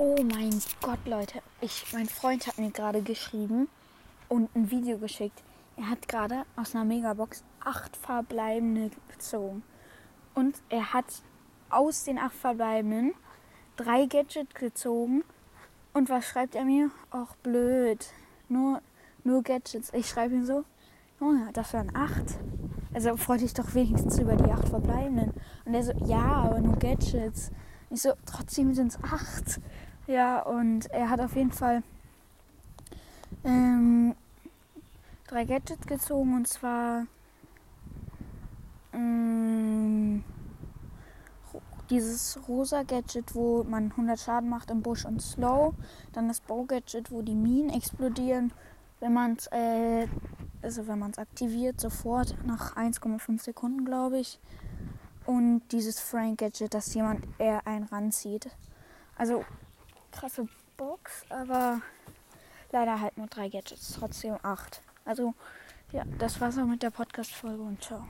Oh mein Gott, Leute. Ich, mein Freund hat mir gerade geschrieben und ein Video geschickt. Er hat gerade aus einer Megabox acht verbleibende gezogen. Und er hat aus den acht verbleibenden drei Gadgets gezogen. Und was schreibt er mir? Ach, blöd. Nur, nur Gadgets. Ich schreibe ihm so, oh ja, das waren acht. Also freut dich doch wenigstens über die acht verbleibenden. Und er so, ja, aber nur Gadgets. Ich so, trotzdem sind es acht. Ja, und er hat auf jeden Fall ähm, drei Gadgets gezogen und zwar ähm, dieses rosa Gadget, wo man 100 Schaden macht im Busch und Slow. Dann das Bow Gadget, wo die Minen explodieren, wenn man es äh, also wenn man es aktiviert, sofort nach 1,5 Sekunden, glaube ich. Und dieses Frank Gadget, dass jemand eher einen ranzieht. Also krasse Box, aber leider halt nur drei Gadgets, trotzdem acht. Also ja, das war's auch mit der Podcast-Folge und ciao.